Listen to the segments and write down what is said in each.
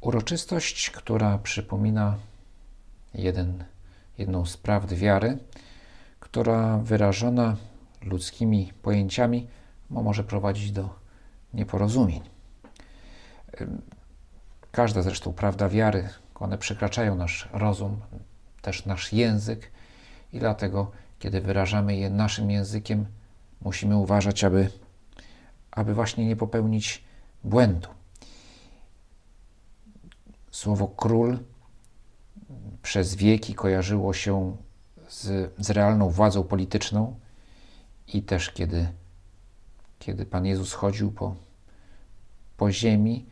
Uroczystość, która przypomina jeden, jedną z prawd wiary, która wyrażona ludzkimi pojęciami może prowadzić do nieporozumień. Każda zresztą prawda wiary, one przekraczają nasz rozum, też nasz język i dlatego, kiedy wyrażamy je naszym językiem, musimy uważać, aby, aby właśnie nie popełnić błędu. Słowo król przez wieki kojarzyło się z, z realną władzą polityczną i też kiedy, kiedy Pan Jezus chodził po, po ziemi,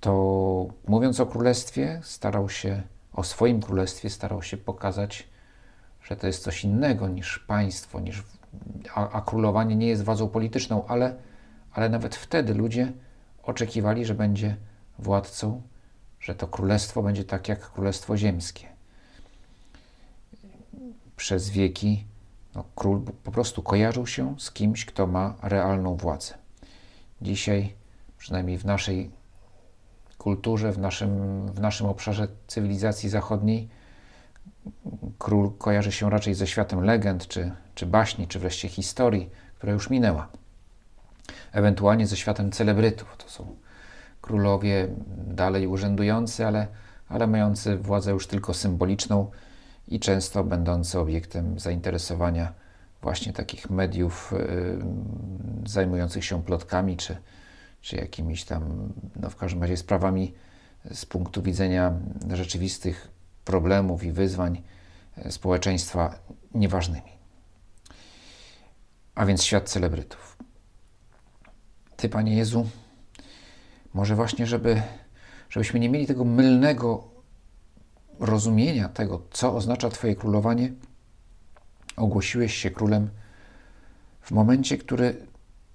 to mówiąc o królestwie, starał się, o swoim królestwie, starał się pokazać, że to jest coś innego niż państwo, niż, a, a królowanie nie jest władzą polityczną, ale, ale nawet wtedy ludzie oczekiwali, że będzie władcą że to królestwo będzie tak jak królestwo ziemskie. Przez wieki no, król po prostu kojarzył się z kimś, kto ma realną władzę. Dzisiaj, przynajmniej w naszej kulturze, w naszym, w naszym obszarze cywilizacji zachodniej, król kojarzy się raczej ze światem legend, czy, czy baśni, czy wreszcie historii, która już minęła. Ewentualnie ze światem celebrytów. To są królowie dalej urzędujący, ale, ale mający władzę już tylko symboliczną i często będący obiektem zainteresowania właśnie takich mediów yy, zajmujących się plotkami czy, czy jakimiś tam, no w każdym razie sprawami z punktu widzenia rzeczywistych problemów i wyzwań y, społeczeństwa nieważnymi. A więc świat celebrytów. Ty, Panie Jezu, może właśnie, żeby, żebyśmy nie mieli tego mylnego rozumienia tego, co oznacza Twoje królowanie, ogłosiłeś się królem w momencie, który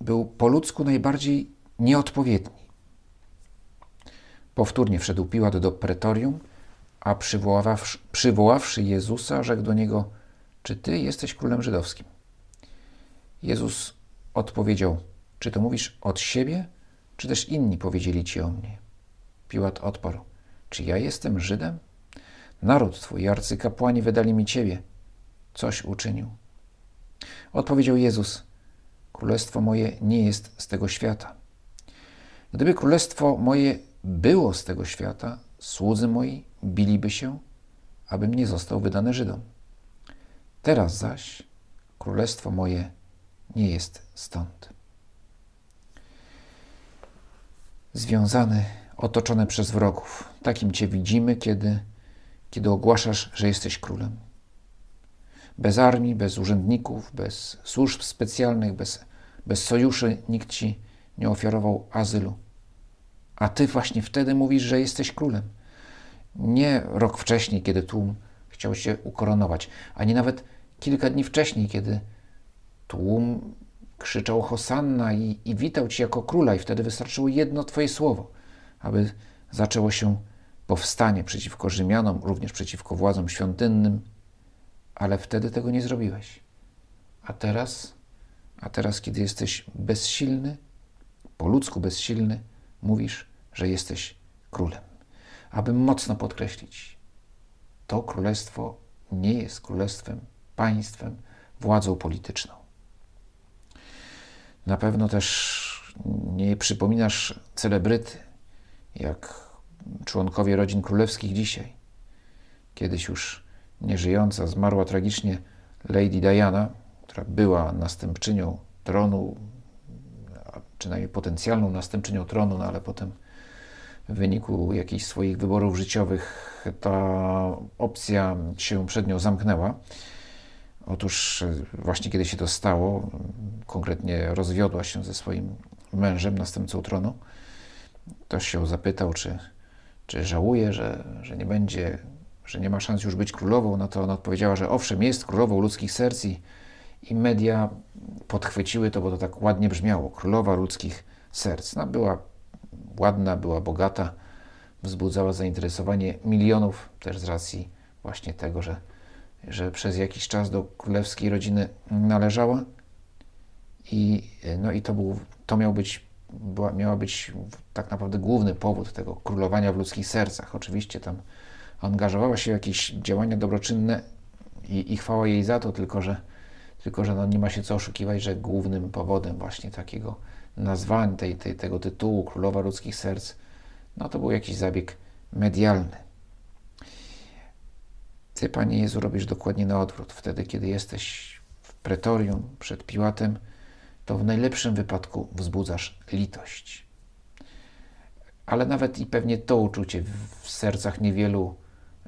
był po ludzku najbardziej nieodpowiedni. Powtórnie wszedł Piłat do pretorium, a przywoławszy, przywoławszy Jezusa, rzekł do niego: Czy ty jesteś królem żydowskim? Jezus odpowiedział: Czy to mówisz od siebie, czy też inni powiedzieli ci o mnie? Piłat odparł: Czy ja jestem Żydem? Naród twój, arcykapłani wydali mi ciebie. Coś uczynił. Odpowiedział Jezus: Królestwo moje nie jest z tego świata. Gdyby królestwo moje było z tego świata, słudzy moi biliby się, abym nie został wydany Żydom. Teraz zaś królestwo moje nie jest stąd. Związany, otoczony przez wrogów. Takim Cię widzimy, kiedy, kiedy ogłaszasz, że jesteś królem. Bez armii, bez urzędników, bez służb specjalnych, bez, bez sojuszy nikt Ci nie ofiarował azylu. A Ty właśnie wtedy mówisz, że jesteś królem. Nie rok wcześniej, kiedy tłum chciał się ukoronować, ani nawet kilka dni wcześniej, kiedy tłum krzyczał Hosanna i, i witał Cię jako króla i wtedy wystarczyło jedno Twoje słowo, aby zaczęło się powstanie przeciwko Rzymianom, również przeciwko władzom świątynnym, ale wtedy tego nie zrobiłeś. A teraz, a teraz, kiedy jesteś bezsilny, po ludzku bezsilny, mówisz, że jesteś królem. Aby mocno podkreślić, to królestwo nie jest królestwem, państwem, władzą polityczną. Na pewno też nie przypominasz celebryty, jak członkowie rodzin królewskich dzisiaj. Kiedyś już nieżyjąca, zmarła tragicznie Lady Diana, która była następczynią tronu, czy najmniej potencjalną następczynią tronu, no ale potem w wyniku jakichś swoich wyborów życiowych ta opcja się przed nią zamknęła. Otóż właśnie kiedy się to stało, konkretnie rozwiodła się ze swoim mężem, następcą tronu, ktoś się zapytał, czy, czy żałuje, że, że nie będzie, że nie ma szans już być królową, no to ona odpowiedziała, że owszem, jest królową ludzkich serc i, i media podchwyciły to, bo to tak ładnie brzmiało. Królowa ludzkich serc. No, była ładna, była bogata, wzbudzała zainteresowanie milionów też z racji właśnie tego, że, że przez jakiś czas do królewskiej rodziny należała. I, no i to, był, to miał być, była, miała być tak naprawdę główny powód tego królowania w ludzkich sercach. Oczywiście tam angażowała się w jakieś działania dobroczynne i, i chwała jej za to, tylko że, tylko, że no nie ma się co oszukiwać, że głównym powodem właśnie takiego nazwania tej, tej, tego tytułu Królowa Ludzkich Serc, no to był jakiś zabieg medialny. Ty, Panie Jezu, robisz dokładnie na odwrót. Wtedy, kiedy jesteś w pretorium przed Piłatem, to w najlepszym wypadku wzbudzasz litość. Ale nawet i pewnie to uczucie w sercach niewielu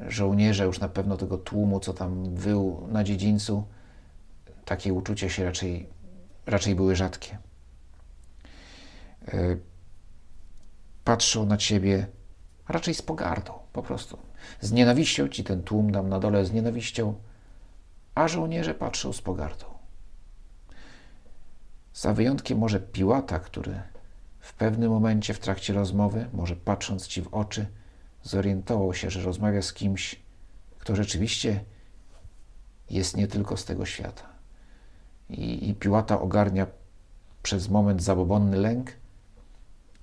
żołnierza, już na pewno tego tłumu, co tam wył na dziedzińcu, takie uczucia się raczej, raczej były rzadkie. E, patrzą na ciebie raczej z pogardą, po prostu. Z nienawiścią ci ten tłum tam na dole z nienawiścią, a żołnierze patrzą z pogardą. Za wyjątkiem może Piłata, który w pewnym momencie w trakcie rozmowy, może patrząc ci w oczy, zorientował się, że rozmawia z kimś, kto rzeczywiście jest nie tylko z tego świata. I, i Piłata ogarnia przez moment zabobonny lęk,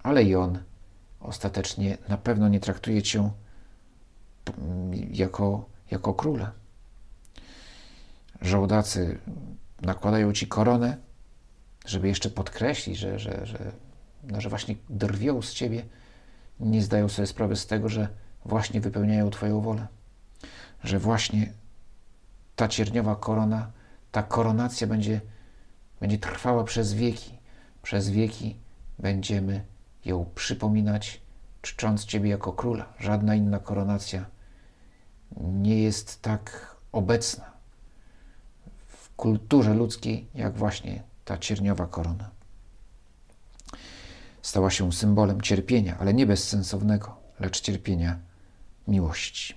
ale i on ostatecznie na pewno nie traktuje cię jako, jako króla. Żołdacy nakładają ci koronę, żeby jeszcze podkreślić, że, że, że, no, że właśnie drwią z ciebie, nie zdają sobie sprawy z tego, że właśnie wypełniają Twoją wolę. Że właśnie ta cierniowa korona, ta koronacja będzie, będzie trwała przez wieki. Przez wieki będziemy ją przypominać, czcząc Ciebie jako króla. Żadna inna koronacja nie jest tak obecna w kulturze ludzkiej, jak właśnie ta cierniowa korona. Stała się symbolem cierpienia, ale nie bezsensownego, lecz cierpienia miłości.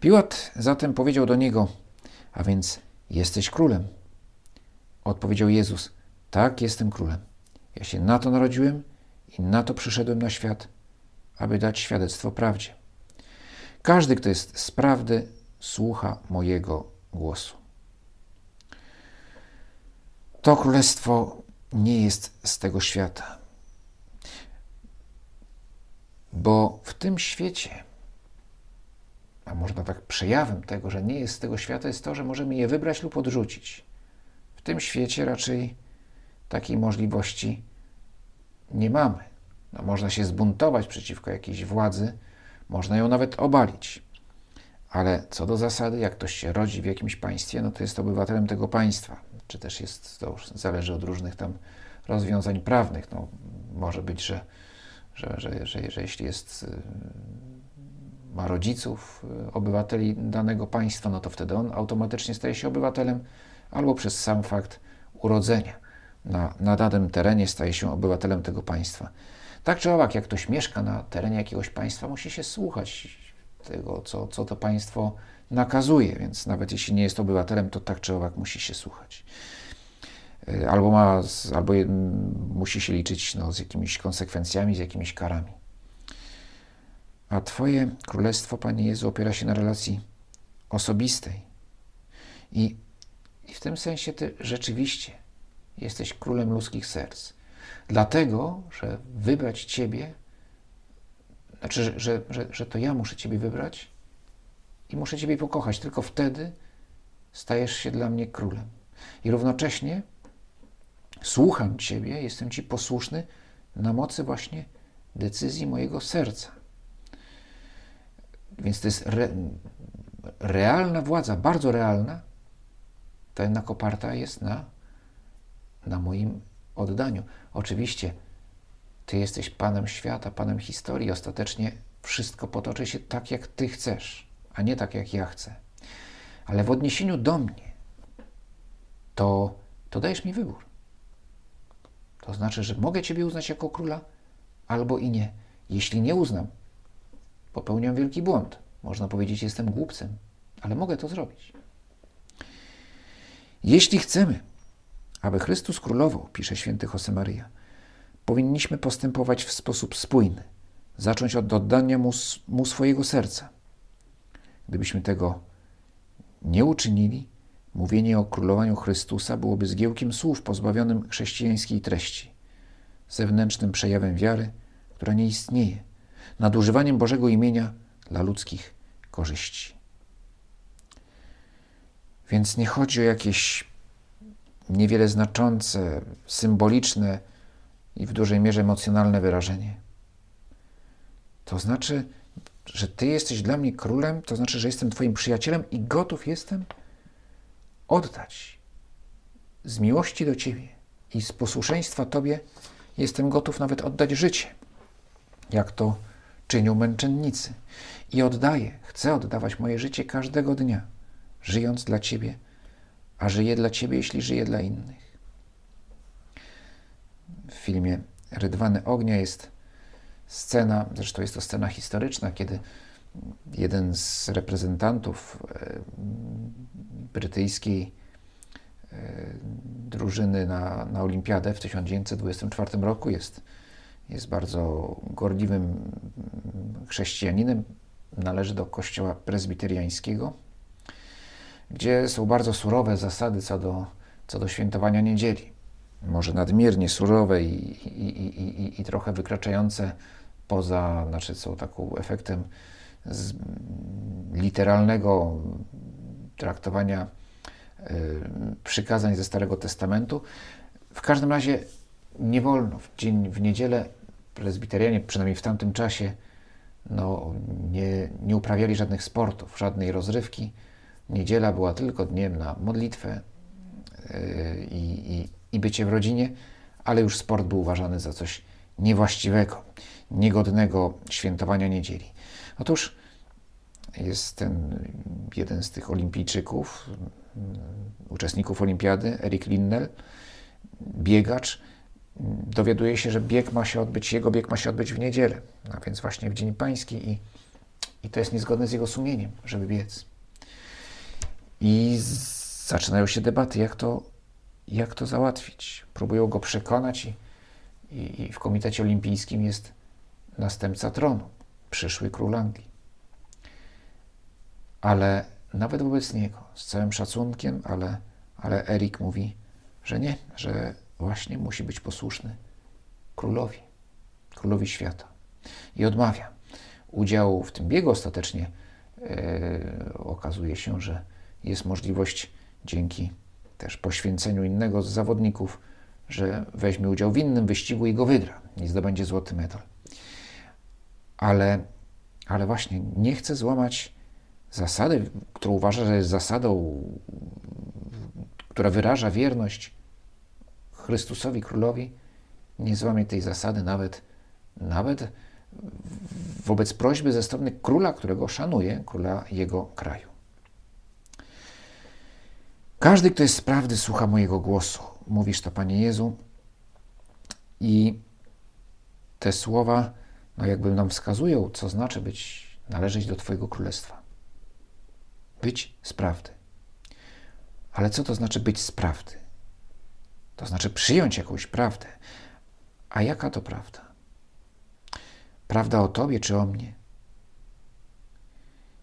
Piłat zatem powiedział do niego: A więc jesteś królem. Odpowiedział Jezus: Tak, jestem królem. Ja się na to narodziłem i na to przyszedłem na świat, aby dać świadectwo prawdzie. Każdy, kto jest z prawdy, słucha mojego głosu. To królestwo nie jest z tego świata. Bo w tym świecie, a można tak przejawem tego, że nie jest z tego świata, jest to, że możemy je wybrać lub odrzucić. W tym świecie raczej takiej możliwości nie mamy. No, można się zbuntować przeciwko jakiejś władzy, można ją nawet obalić. Ale co do zasady, jak ktoś się rodzi w jakimś państwie, no to jest obywatelem tego państwa. Czy też jest, to już zależy od różnych tam rozwiązań prawnych. No, może być, że, że, że, że, że jeśli jest, y, ma rodziców, y, obywateli danego państwa, no to wtedy on automatycznie staje się obywatelem, albo przez sam fakt urodzenia na, na danym terenie staje się obywatelem tego państwa. Tak czy owak, jak ktoś mieszka na terenie jakiegoś państwa, musi się słuchać tego, co, co to państwo nakazuje, więc nawet jeśli nie jest obywatelem, to tak czy owak musi się słuchać. Y, albo, ma, albo musi się liczyć no, z jakimiś konsekwencjami, z jakimiś karami. A Twoje królestwo, Panie Jezu, opiera się na relacji osobistej. I, i w tym sensie Ty rzeczywiście jesteś królem ludzkich serc. Dlatego, że wybrać Ciebie, znaczy, że, że, że, że to ja muszę Ciebie wybrać i muszę Ciebie pokochać. Tylko wtedy stajesz się dla mnie królem. I równocześnie słucham Ciebie, jestem Ci posłuszny na mocy właśnie decyzji mojego serca. Więc to jest re, realna władza, bardzo realna, to jednak oparta jest na, na moim oddaniu. Oczywiście, Ty jesteś Panem świata, Panem historii. Ostatecznie wszystko potoczy się tak, jak Ty chcesz, a nie tak, jak ja chcę. Ale w odniesieniu do mnie, to, to dajesz mi wybór. To znaczy, że mogę Ciebie uznać jako króla, albo i nie. Jeśli nie uznam popełniam wielki błąd. Można powiedzieć, jestem głupcem, ale mogę to zrobić. Jeśli chcemy, aby Chrystus królował, pisze święty Josemaria, powinniśmy postępować w sposób spójny, zacząć od oddania mu, mu swojego serca. Gdybyśmy tego nie uczynili, mówienie o królowaniu Chrystusa byłoby zgiełkiem słów pozbawionym chrześcijańskiej treści, zewnętrznym przejawem wiary, która nie istnieje, nadużywaniem Bożego imienia dla ludzkich korzyści. Więc nie chodzi o jakieś niewiele znaczące, symboliczne i w dużej mierze emocjonalne wyrażenie. To znaczy, że Ty jesteś dla mnie królem, to znaczy, że jestem Twoim przyjacielem i gotów jestem oddać z miłości do Ciebie i z posłuszeństwa Tobie jestem gotów nawet oddać życie, jak to czynią męczennicy. I oddaję, chcę oddawać moje życie każdego dnia, żyjąc dla Ciebie, a żyję dla Ciebie, jeśli żyję dla innych. Filmie Rydwany Ognia jest scena, zresztą jest to scena historyczna, kiedy jeden z reprezentantów e, brytyjskiej e, drużyny na, na Olimpiadę w 1924 roku jest, jest bardzo gorliwym chrześcijaninem, należy do kościoła prezbiteriańskiego, gdzie są bardzo surowe zasady co do, co do świętowania niedzieli. Może nadmiernie surowe i, i, i, i, trochę wykraczające poza, znaczy są taką efektem literalnego traktowania y, przykazań ze Starego Testamentu. W każdym razie nie wolno w dzień, w niedzielę prezbiterianie, przynajmniej w tamtym czasie, no, nie, nie uprawiali żadnych sportów, żadnej rozrywki. Niedziela była tylko dniem na modlitwę y, i, i bycie w rodzinie, ale już sport był uważany za coś niewłaściwego, niegodnego świętowania niedzieli. Otóż jest ten jeden z tych olimpijczyków, uczestników olimpiady, Erik Linnell, biegacz, dowiaduje się, że bieg ma się odbyć, jego bieg ma się odbyć w niedzielę, a więc właśnie w Dzień Pański i, i to jest niezgodne z jego sumieniem, żeby biec. I zaczynają się debaty, jak to, jak to załatwić. Próbują go przekonać i, i, i w Komitecie Olimpijskim jest następca tronu, przyszły król Anglii. Ale nawet wobec niego, z całym szacunkiem, ale, ale Erik mówi, że nie, że właśnie musi być posłuszny królowi, królowi świata. I odmawia udziału w tym biegu. Ostatecznie e, okazuje się, że jest możliwość dzięki też poświęceniu innego z zawodników, że weźmie udział w innym wyścigu i go wygra i zdobędzie złoty medal. Ale, ale właśnie nie chce złamać zasady, którą uważa, że jest zasadą, która wyraża wierność Chrystusowi Królowi, nie złamie tej zasady nawet, nawet wobec prośby ze strony króla, którego szanuje, króla jego kraju. Każdy, kto jest z prawdy, słucha mojego głosu. Mówisz to, Panie Jezu. I te słowa, no jakby nam wskazują, co znaczy być, należeć do Twojego królestwa. Być z prawdy. Ale co to znaczy być z prawdy? To znaczy przyjąć jakąś prawdę. A jaka to prawda? Prawda o Tobie czy o mnie?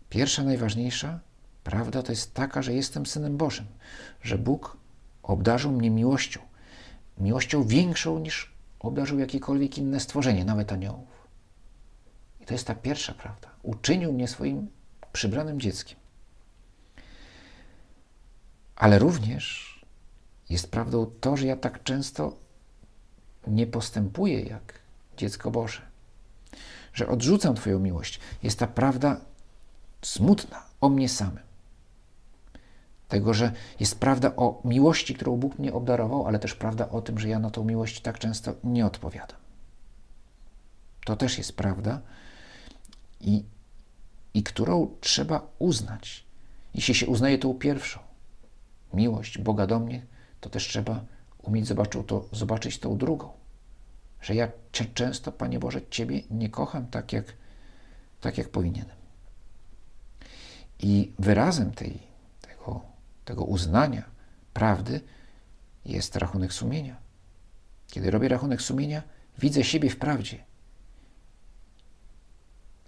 Pierwsza, najważniejsza prawda to jest taka, że jestem synem Bożym, że Bóg obdarzył mnie miłością, miłością większą niż obdarzył jakiekolwiek inne stworzenie, nawet aniołów. I to jest ta pierwsza prawda. Uczynił mnie swoim przybranym dzieckiem. Ale również jest prawdą to, że ja tak często nie postępuję jak dziecko Boże, że odrzucam Twoją miłość. Jest ta prawda smutna o mnie samym. Tego, że jest prawda o miłości, którą Bóg mnie obdarował, ale też prawda o tym, że ja na tą miłość tak często nie odpowiadam. To też jest prawda i, i którą trzeba uznać. Jeśli się uznaje tą pierwszą, miłość Boga do mnie, to też trzeba umieć zobaczyć, to, zobaczyć tą drugą. Że ja często, Panie Boże, Ciebie nie kocham tak, jak, tak jak powinienem. I wyrazem tej, tego, uznania prawdy jest rachunek sumienia. Kiedy robię rachunek sumienia, widzę siebie w prawdzie.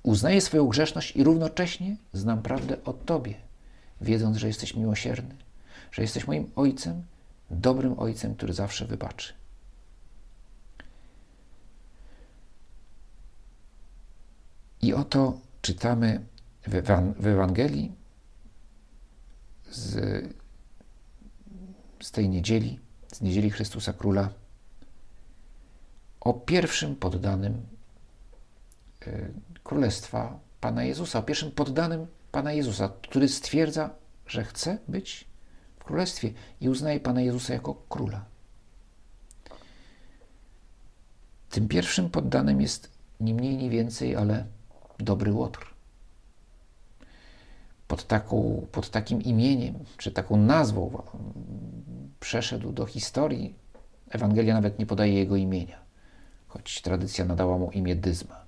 Uznaję swoją grzeszność i równocześnie znam prawdę o Tobie, wiedząc, że jesteś miłosierny, że jesteś moim Ojcem, dobrym Ojcem, który zawsze wybaczy. I oto czytamy w Ewangelii z, z tej niedzieli, z niedzieli Chrystusa Króla, o pierwszym poddanym y, Królestwa Pana Jezusa, o pierwszym poddanym Pana Jezusa, który stwierdza, że chce być w Królestwie i uznaje Pana Jezusa jako Króla. Tym pierwszym poddanym jest ni mniej, ni więcej, ale dobry Łotr. Pod, taką, pod takim imieniem, czy taką nazwą przeszedł do historii. Ewangelia nawet nie podaje jego imienia, choć tradycja nadała mu imię Dyzma.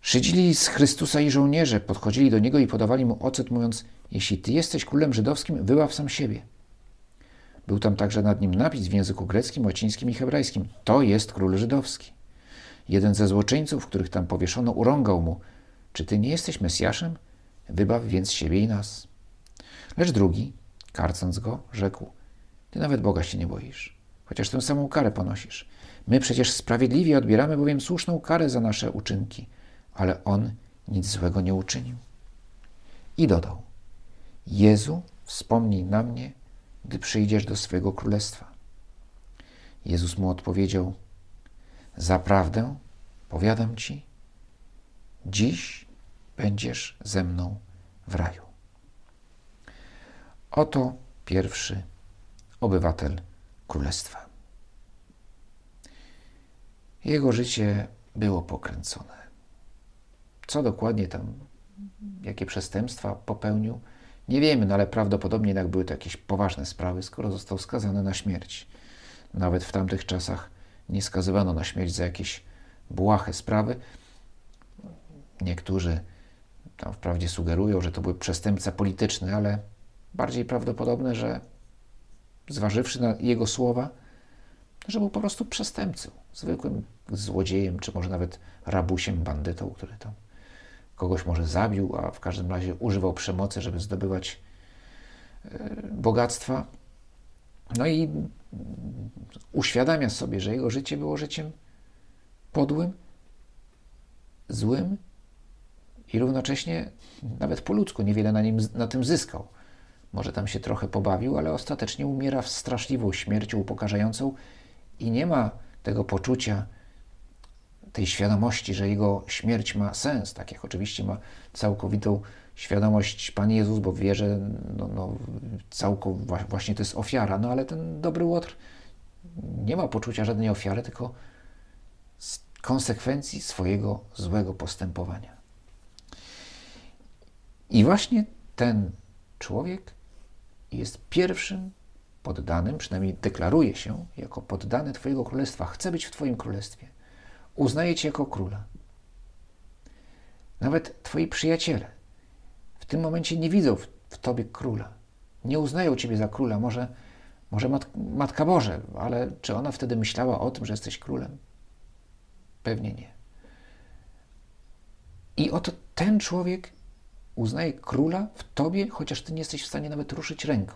Szydzili z Chrystusa i żołnierze podchodzili do niego i podawali mu ocet, mówiąc: Jeśli ty jesteś królem żydowskim, wyław sam siebie. Był tam także nad nim napis w języku greckim, łacińskim i hebrajskim: To jest król żydowski. Jeden ze złoczyńców, których tam powieszono, urągał mu: Czy ty nie jesteś Mesjaszem? Wybaw więc siebie i nas. Lecz drugi, karcąc go, rzekł: Ty nawet Boga się nie boisz, chociaż tę samą karę ponosisz. My przecież sprawiedliwie odbieramy bowiem słuszną karę za nasze uczynki, ale on nic złego nie uczynił. I dodał: Jezu, wspomnij na mnie, gdy przyjdziesz do swojego królestwa. Jezus mu odpowiedział: Zaprawdę, powiadam ci, dziś będziesz ze mną w raju. Oto pierwszy obywatel królestwa. Jego życie było pokręcone. Co dokładnie tam, jakie przestępstwa popełnił, nie wiemy, no ale prawdopodobnie jednak były to jakieś poważne sprawy, skoro został skazany na śmierć. Nawet w tamtych czasach nie skazywano na śmierć za jakieś błahe sprawy. Niektórzy tam wprawdzie sugerują, że to był przestępca polityczny, ale bardziej prawdopodobne, że zważywszy na jego słowa, że był po prostu przestępcą, zwykłym złodziejem, czy może nawet rabusiem, bandytą, który tam kogoś może zabił, a w każdym razie używał przemocy, żeby zdobywać e, bogactwa. No i uświadamia sobie, że jego życie było życiem podłym, złym i równocześnie nawet po ludzku niewiele na, nim, na tym zyskał. Może tam się trochę pobawił, ale ostatecznie umiera w straszliwą śmiercią upokarzającą i nie ma tego poczucia, tej świadomości, że jego śmierć ma sens, tak jak oczywiście ma całkowitą świadomość Pan Jezus, bo wie, że no, no, właśnie to jest ofiara, no ale ten dobry Łotr nie ma poczucia żadnej ofiary, tylko konsekwencji swojego złego postępowania. I właśnie ten człowiek jest pierwszym poddanym, przynajmniej deklaruje się jako poddany Twojego królestwa, chce być w Twoim królestwie uznaje Cię jako króla. Nawet Twoi przyjaciele w tym momencie nie widzą w, w Tobie króla. Nie uznają Ciebie za króla. Może, może mat, Matka Boże, ale czy ona wtedy myślała o tym, że jesteś królem? Pewnie nie. I oto ten człowiek uznaje króla w Tobie, chociaż Ty nie jesteś w stanie nawet ruszyć ręką.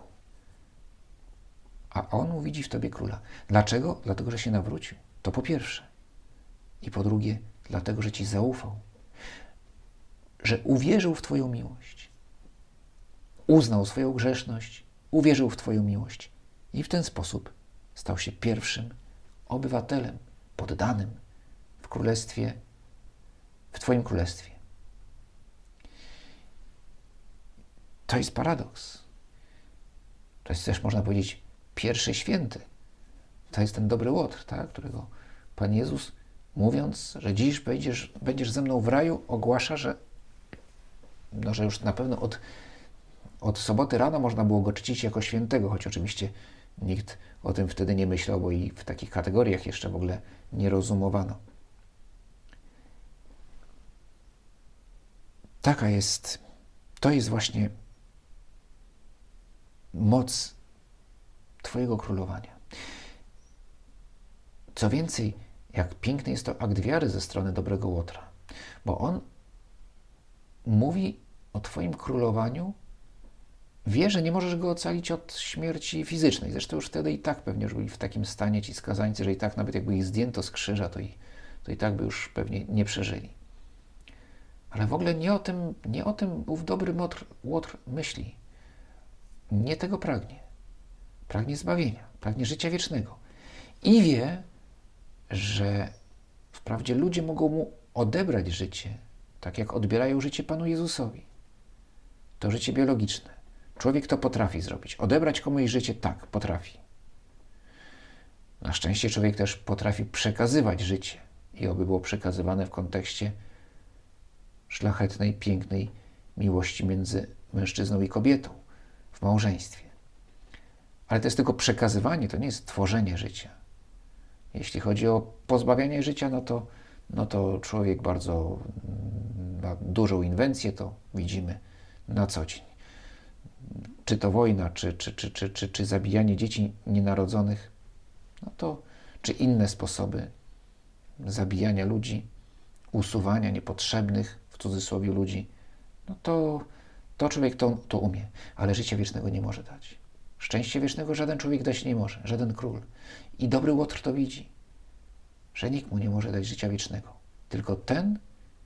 A on widzi w Tobie króla. Dlaczego? Dlatego, że się nawrócił. To po pierwsze. I po drugie, dlatego, że Ci zaufał, że uwierzył w Twoją miłość, uznał swoją grzeszność, uwierzył w Twoją miłość i w ten sposób stał się pierwszym obywatelem, poddanym w królestwie, w Twoim królestwie. To jest paradoks. To jest też, można powiedzieć, pierwszy święty. To jest ten dobry Łotr, tak? którego Pan Jezus, mówiąc, że dziś będziesz, będziesz ze mną w raju, ogłasza, że, no, że już na pewno od, od soboty rano można było go czcić jako świętego, choć oczywiście nikt o tym wtedy nie myślał, bo i w takich kategoriach jeszcze w ogóle nie rozumowano. Taka jest, to jest właśnie moc Twojego królowania. Co więcej, jak piękny jest to akt wiary ze strony dobrego Łotra, bo on mówi o Twoim królowaniu, wie, że nie możesz go ocalić od śmierci fizycznej. Zresztą już wtedy i tak pewnie już byli w takim stanie ci skazańcy, że i tak nawet jakby ich zdjęto z krzyża, to i, to i tak by już pewnie nie przeżyli. Ale w ogóle nie o tym, nie o tym ów dobry Łotr, myśli. Nie tego pragnie. Pragnie zbawienia, pragnie życia wiecznego. I wie, że wprawdzie ludzie mogą mu odebrać życie, tak jak odbierają życie Panu Jezusowi. To życie biologiczne. Człowiek to potrafi zrobić. Odebrać komuś życie, tak, potrafi. Na szczęście człowiek też potrafi przekazywać życie. I oby było przekazywane w kontekście szlachetnej, pięknej miłości między mężczyzną i kobietą w małżeństwie. Ale to jest tylko przekazywanie, to nie jest tworzenie życia. Jeśli chodzi o pozbawianie życia, no to, no to człowiek bardzo mm, ma dużą inwencję, to widzimy na co dzień. Czy to wojna, czy, czy, czy, czy, czy, czy zabijanie dzieci nienarodzonych, no to czy inne sposoby zabijania ludzi, usuwania niepotrzebnych w cudzysłowie ludzi, no to, to człowiek to, to umie, ale życia wiecznego nie może dać. Szczęście wiecznego żaden człowiek dać nie może, żaden król. I dobry Łotr to widzi, że nikt mu nie może dać życia wiecznego. Tylko ten,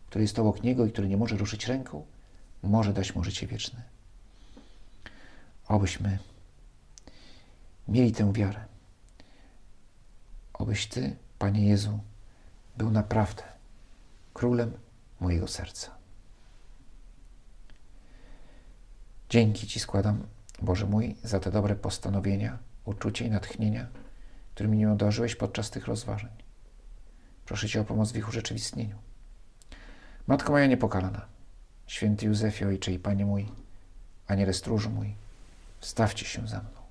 który jest obok niego i który nie może ruszyć ręką, może dać mu życie wieczne. Obyśmy mieli tę wiarę. Obyś Ty, Panie Jezu, był naprawdę królem mojego serca. Dzięki Ci składam, Boże mój, za te dobre postanowienia, uczucie i natchnienia, którymi mnie obdarzyłeś podczas tych rozważań. Proszę Cię o pomoc w ich urzeczywistnieniu. Matko moja niepokalana, święty Józefie, Ojcze i Panie mój, Aniele stróżu mój, stawcie się za mną.